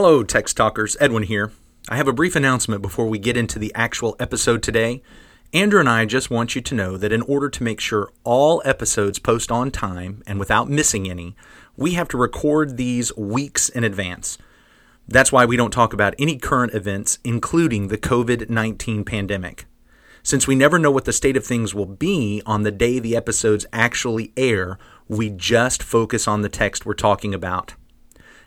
Hello, Text Talkers. Edwin here. I have a brief announcement before we get into the actual episode today. Andrew and I just want you to know that in order to make sure all episodes post on time and without missing any, we have to record these weeks in advance. That's why we don't talk about any current events, including the COVID 19 pandemic. Since we never know what the state of things will be on the day the episodes actually air, we just focus on the text we're talking about.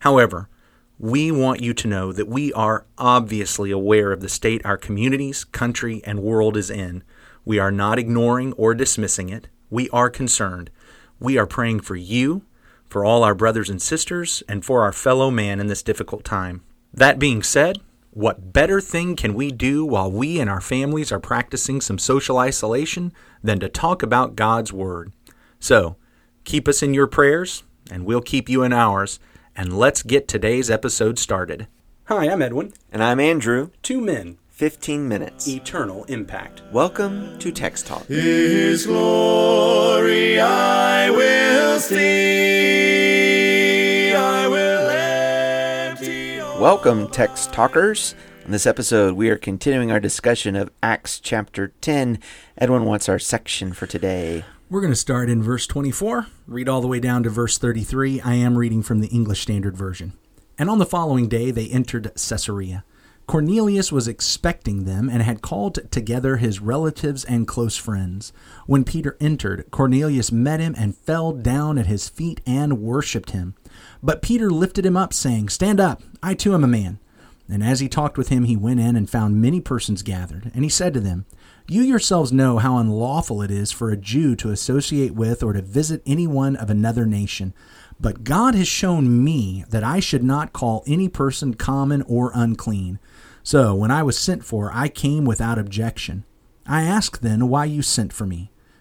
However, we want you to know that we are obviously aware of the state our communities, country, and world is in. We are not ignoring or dismissing it. We are concerned. We are praying for you, for all our brothers and sisters, and for our fellow man in this difficult time. That being said, what better thing can we do while we and our families are practicing some social isolation than to talk about God's Word? So, keep us in your prayers, and we'll keep you in ours and let's get today's episode started. Hi, I'm Edwin. And I'm Andrew. Two men, 15 minutes. eternal impact. Welcome to Text Talk. His glory I will see. I will empty Welcome, Text Talkers. In this episode, we are continuing our discussion of Acts chapter 10. Edwin wants our section for today. We're going to start in verse 24, read all the way down to verse 33. I am reading from the English Standard Version. And on the following day they entered Caesarea. Cornelius was expecting them and had called together his relatives and close friends. When Peter entered, Cornelius met him and fell down at his feet and worshipped him. But Peter lifted him up, saying, Stand up, I too am a man. And as he talked with him, he went in and found many persons gathered. And he said to them, You yourselves know how unlawful it is for a Jew to associate with or to visit anyone of another nation. But God has shown me that I should not call any person common or unclean. So when I was sent for, I came without objection. I asked then why you sent for me.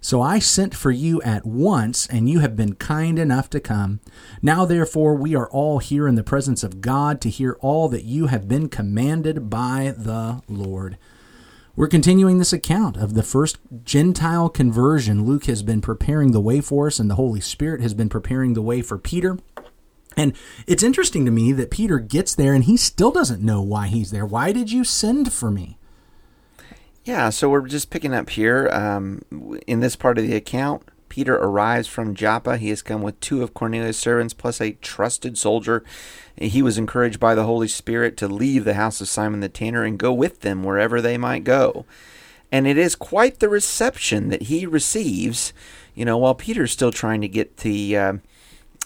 So I sent for you at once, and you have been kind enough to come. Now, therefore, we are all here in the presence of God to hear all that you have been commanded by the Lord. We're continuing this account of the first Gentile conversion. Luke has been preparing the way for us, and the Holy Spirit has been preparing the way for Peter. And it's interesting to me that Peter gets there and he still doesn't know why he's there. Why did you send for me? Yeah, so we're just picking up here um, in this part of the account. Peter arrives from Joppa. He has come with two of Cornelius' servants plus a trusted soldier. He was encouraged by the Holy Spirit to leave the house of Simon the tanner and go with them wherever they might go. And it is quite the reception that he receives, you know, while Peter's still trying to get the, uh,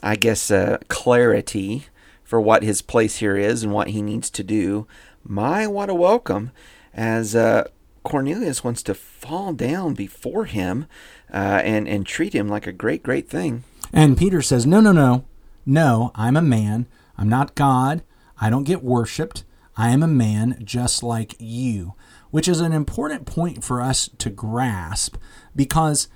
I guess, uh, clarity for what his place here is and what he needs to do. My, what a welcome as uh, Cornelius wants to fall down before him uh, and and treat him like a great great thing. And Peter says, No, no, no. No, I'm a man. I'm not God. I don't get worshiped. I am a man just like you, which is an important point for us to grasp because.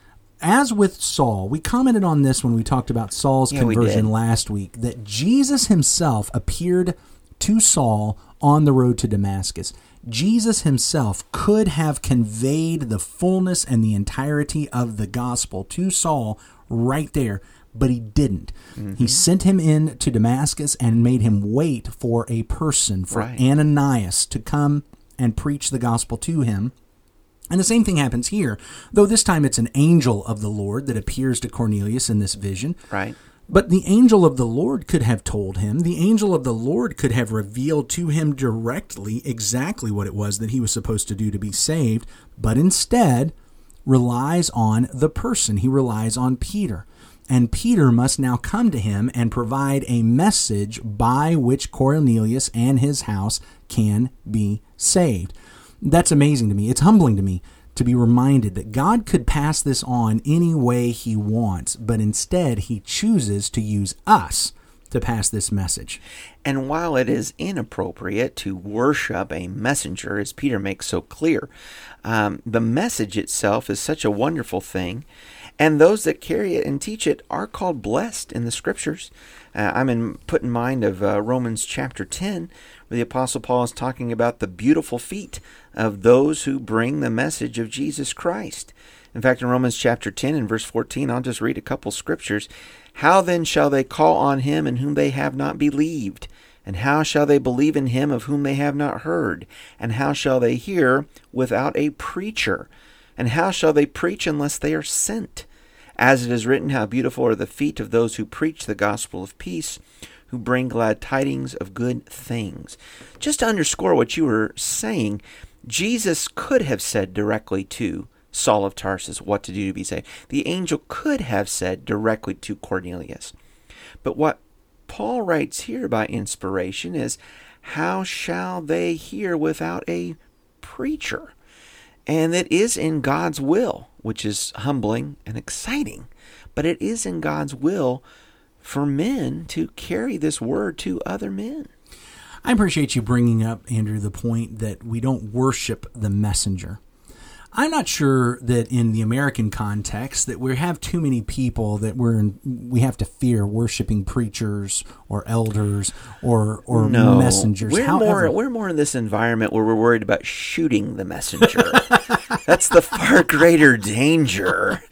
As with Saul, we commented on this when we talked about Saul's Yeah, conversion did. last week that Jesus himself appeared to Saul on the road to Damascus. Jesus himself could have conveyed the fullness and the entirety of the gospel to Saul right there, but he didn't. Mm-hmm. He sent him in to Damascus and made him wait for a person, for Right. Ananias to come and preach the gospel to him. And the same thing happens here, though this time it's an angel of the Lord that appears to Cornelius in this vision. Right. But the angel of the Lord could have told him, the angel of the Lord could have revealed to him directly exactly what it was that he was supposed to do to be saved, but instead relies on the person. He relies on Peter. And Peter must now come to him and provide a message by which Cornelius and his house can be saved. That's amazing to me. It's humbling to me to be reminded that God could pass this on any way he wants, but instead he chooses to use us to pass this message. And while it is inappropriate to worship a messenger, as Peter makes so clear, um, the message itself is such a wonderful thing. And those that carry it and teach it are called blessed in the scriptures. Uh, I'm in, put in mind of uh, Romans chapter 10, where the Apostle Paul is talking about the beautiful feet of those who bring the message of Jesus Christ. In fact, in Romans chapter 10 and verse 14, I'll just read a couple scriptures. How then shall they call on him in whom they have not believed? And how shall they believe in him of whom they have not heard? And how shall they hear without a preacher? And how shall they preach unless they are sent? As it is written, How beautiful are the feet of those who preach the gospel of peace, who bring glad tidings of good things. Just to underscore what you were saying, Jesus could have said directly to Saul of Tarsus what to do to be saved. The angel could have said directly to Cornelius. But what Paul writes here by inspiration is, How shall they hear without a preacher? And it is in God's will, which is humbling and exciting, but it is in God's will for men to carry this word to other men. I appreciate you bringing up, Andrew, the point that we don't worship the messenger. I'm not sure that in the American context that we have too many people that we're in, we have to fear worshiping preachers or elders or or no, messengers. We're However, more we're more in this environment where we're worried about shooting the messenger. That's the far greater danger.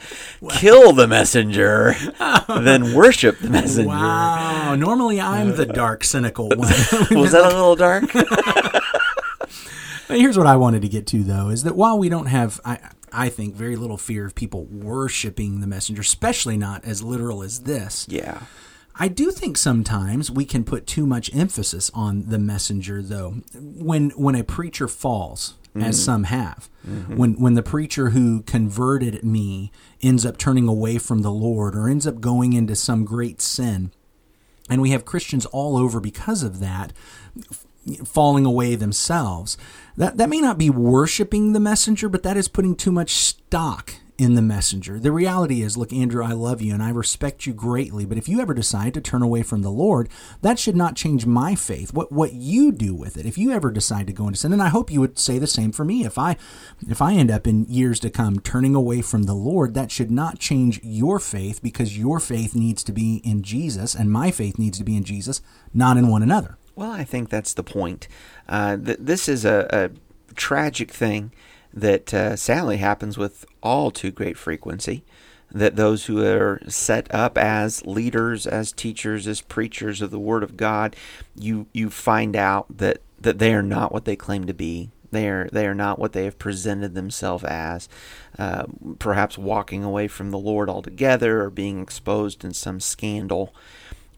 Kill the messenger than worship the messenger. wow. Normally, I'm the dark, cynical one. Was that a little dark? Here's what I wanted to get to, though, is that while we don't have, I, I think, very little fear of people worshiping the messenger, especially not as literal as this. yeah. I do think sometimes we can put too much emphasis on the messenger, though. When when a preacher falls, as mm-hmm. some have, mm-hmm. when when the preacher who converted me ends up turning away from the Lord or ends up going into some great sin, and we have Christians all over because of that falling away themselves. That that may not be worshiping the messenger, but that is putting too much stock in the messenger. The reality is, look, Andrew, I love you and I respect you greatly, but if you ever decide to turn away from the Lord, that should not change my faith. What what you do with it. If you ever decide to go into sin, and I hope you would say the same for me. If I if I end up in years to come turning away from the Lord, that should not change your faith because your faith needs to be in Jesus and my faith needs to be in Jesus, not in one another. Well, I think that's the point. Uh, th- this is a, a tragic thing that uh, sadly happens with all too great frequency. That those who are set up as leaders, as teachers, as preachers of the Word of God, you you find out that that they are not what they claim to be. They are they are not what they have presented themselves as. Uh, perhaps walking away from the Lord altogether, or being exposed in some scandal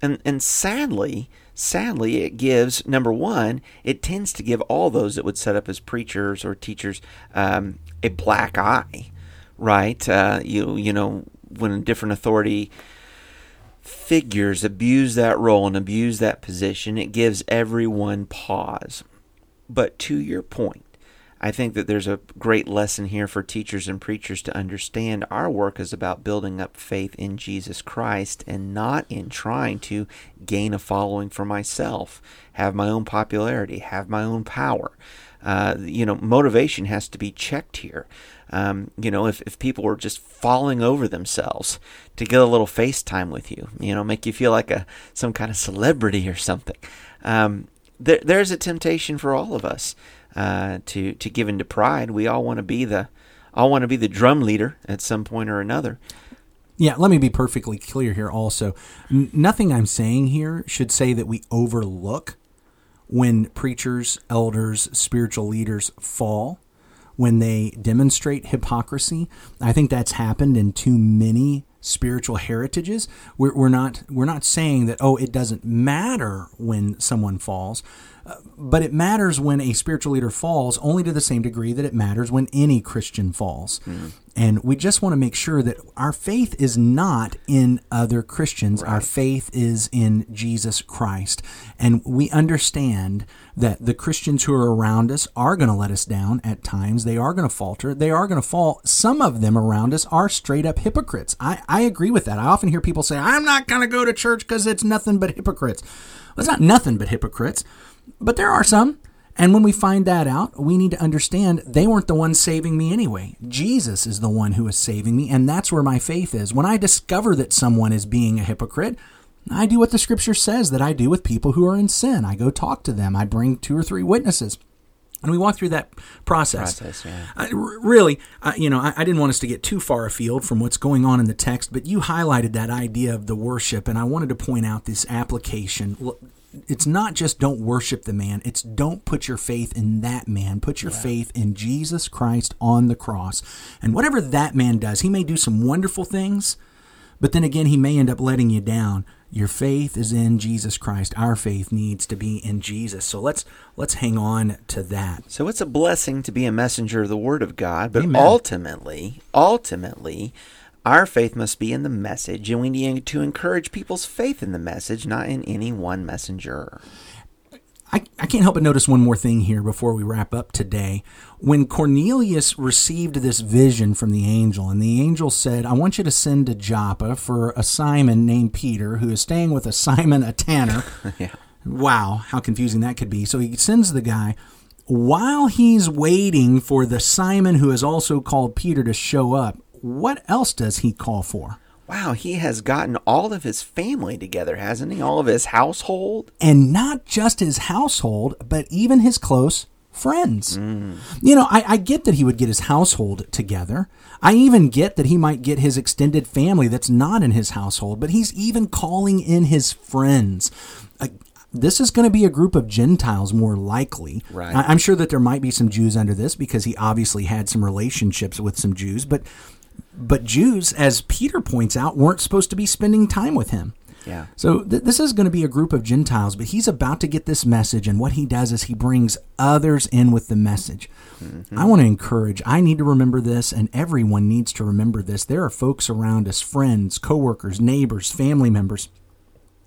and and sadly sadly it gives number one it tends to give all those that would set up as preachers or teachers um, a black eye right? Uh, you you know when a different authority figures abuse that role and abuse that position it gives everyone pause. But to your point I think that there's a great lesson here for teachers and preachers to understand our work is about building up faith in Jesus Christ and not in trying to gain a following for myself, have my own popularity, have my own power. Uh, you know, motivation has to be checked here. Um, you know, if, if people were just falling over themselves to get a little FaceTime with you, you know, make you feel like a some kind of celebrity or something. Um, there, there's a temptation for all of us uh, to to give into pride. We all want to be the all want to be the drum leader at some point or another. Yeah, let me be perfectly clear here also. N- nothing I'm saying here should say that we overlook when preachers, elders, spiritual leaders fall, when they demonstrate hypocrisy. I think that's happened in too many spiritual heritages. We're, we're not we're not saying that oh it doesn't matter when someone falls, uh, but it matters when a spiritual leader falls only to the same degree that it matters when any Christian falls. And we just want to make sure that our faith is not in other Christians. Our faith is in Jesus Christ. And we understand that the Christians who are around us are going to let us down at times. They are going to falter. They are going to fall. Some of them around us are straight up hypocrites. I, I agree with that. I often hear people say, I'm not going to go to church because it's nothing but hypocrites. Well, it's not nothing but hypocrites, but there are some. And when we find that out, we need to understand they weren't the ones saving me anyway. Jesus is the one who is saving me, and that's where my faith is. When I discover that someone is being a hypocrite, I do what the scripture says that I do with people who are in sin. I go talk to them. I bring two or three witnesses. And we walk through that process. Process, yeah. I, r- really, I, you know, I, I didn't want us to get too far afield from what's going on in the text, but you highlighted that idea of the worship, and I wanted to point out this application. It's not just don't worship the man, it's don't put your faith in that man. Put your faith in Jesus Christ on the cross. And whatever that man does, he may do some wonderful things, but then again, he may end up letting you down. Your faith is in Jesus Christ. Our faith needs to be in Jesus. So let's let's hang on to that. So it's a blessing to be a messenger of the Word of God, but Amen. ultimately, ultimately, our faith must be in the message, and we need to encourage people's faith in the message, not in any one messenger. I, I can't help but notice one more thing here before we wrap up today. When Cornelius received this vision from the angel, and the angel said, I want you to send to Joppa for a Simon named Peter, who is staying with a Simon, a tanner. Yeah. Wow, how confusing that could be. So he sends the guy. While he's waiting for the Simon, who is also called Peter, to show up, what else does he call for? Wow, he has gotten all of his family together, hasn't he? All of his household. and not just his household, but even his close friends. You know, I, I get that he would get his household together. I even get that he might get his extended family that's not in his household, but he's even calling in his friends. Uh, this is going to be a group of Gentiles more likely. Right. I, I'm sure that there might be some Jews under this because he obviously had some relationships with some Jews, but but Jews, as Peter points out, weren't supposed to be spending time with him. Yeah. So th- this is going to be a group of Gentiles, but he's about to get this message, and what he does is he brings others in with the message. Mm-hmm. I want to encourage. I need to remember this, and everyone needs to remember this. There are folks around us, friends, coworkers, neighbors, family members,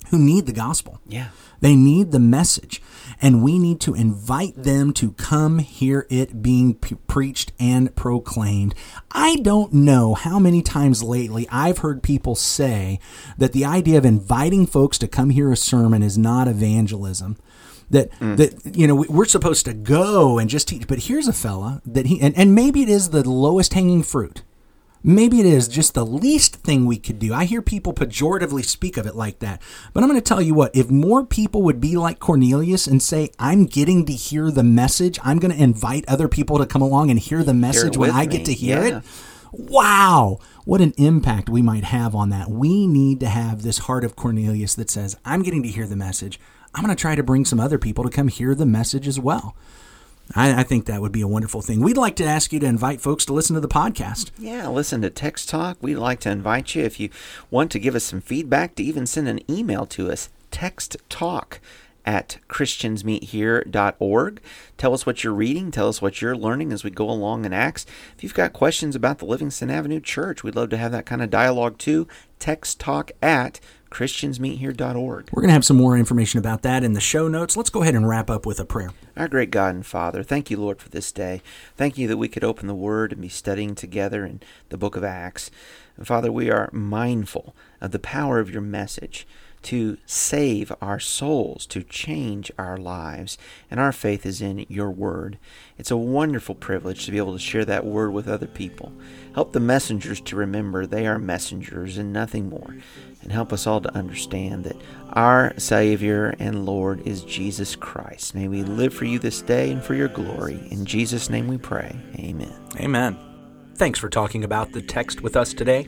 who need the gospel. Yeah. They need the message, and we need to invite them to come hear it being p- preached and proclaimed. I don't know how many times lately I've heard people say that the idea of inviting folks to come hear a sermon is not evangelism. That mm. that you know we- we're supposed to go and just teach, but here's a fella that he and, and maybe it is the lowest hanging fruit. Maybe it is just the least thing we could do. I hear people pejoratively speak of it like that. But I'm going to tell you what, if more people would be like Cornelius and say, I'm getting to hear the message, I'm going to invite other people to come along and hear the message when I me. get to hear Yeah. it. Wow, what an impact we might have on that. We need to have this heart of Cornelius that says, I'm getting to hear the message. I'm going to try to bring some other people to come hear the message as well. I, I think that would be a wonderful thing. We'd like to ask you to invite folks to listen to the podcast. Yeah, listen to Text Talk. We'd like to invite you if you want to give us some feedback to even send an email to us. Text Talk at christiansmeethere.org. Tell us what you're reading. Tell us what you're learning as we go along in Acts. If you've got questions about the Livingston Avenue Church, we'd love to have that kind of dialogue too. Text Talk at christiansmeethere.org. We're going to have some more information about that in the show notes. Let's go ahead and wrap up with a prayer. Our great God and Father, thank you, Lord, for this day. Thank you that we could open the Word and be studying together in the book of Acts. And Father, we are mindful of the power of your message to save our souls, to change our lives. And our faith is in your Word. It's a wonderful privilege to be able to share that Word with other people. Help the messengers to remember they are messengers and nothing more. And help us all to understand that our Savior and Lord is Jesus Christ. May we live for you this day and for your glory. In Jesus' name we pray. Amen. Amen. Thanks for talking about the text with us today.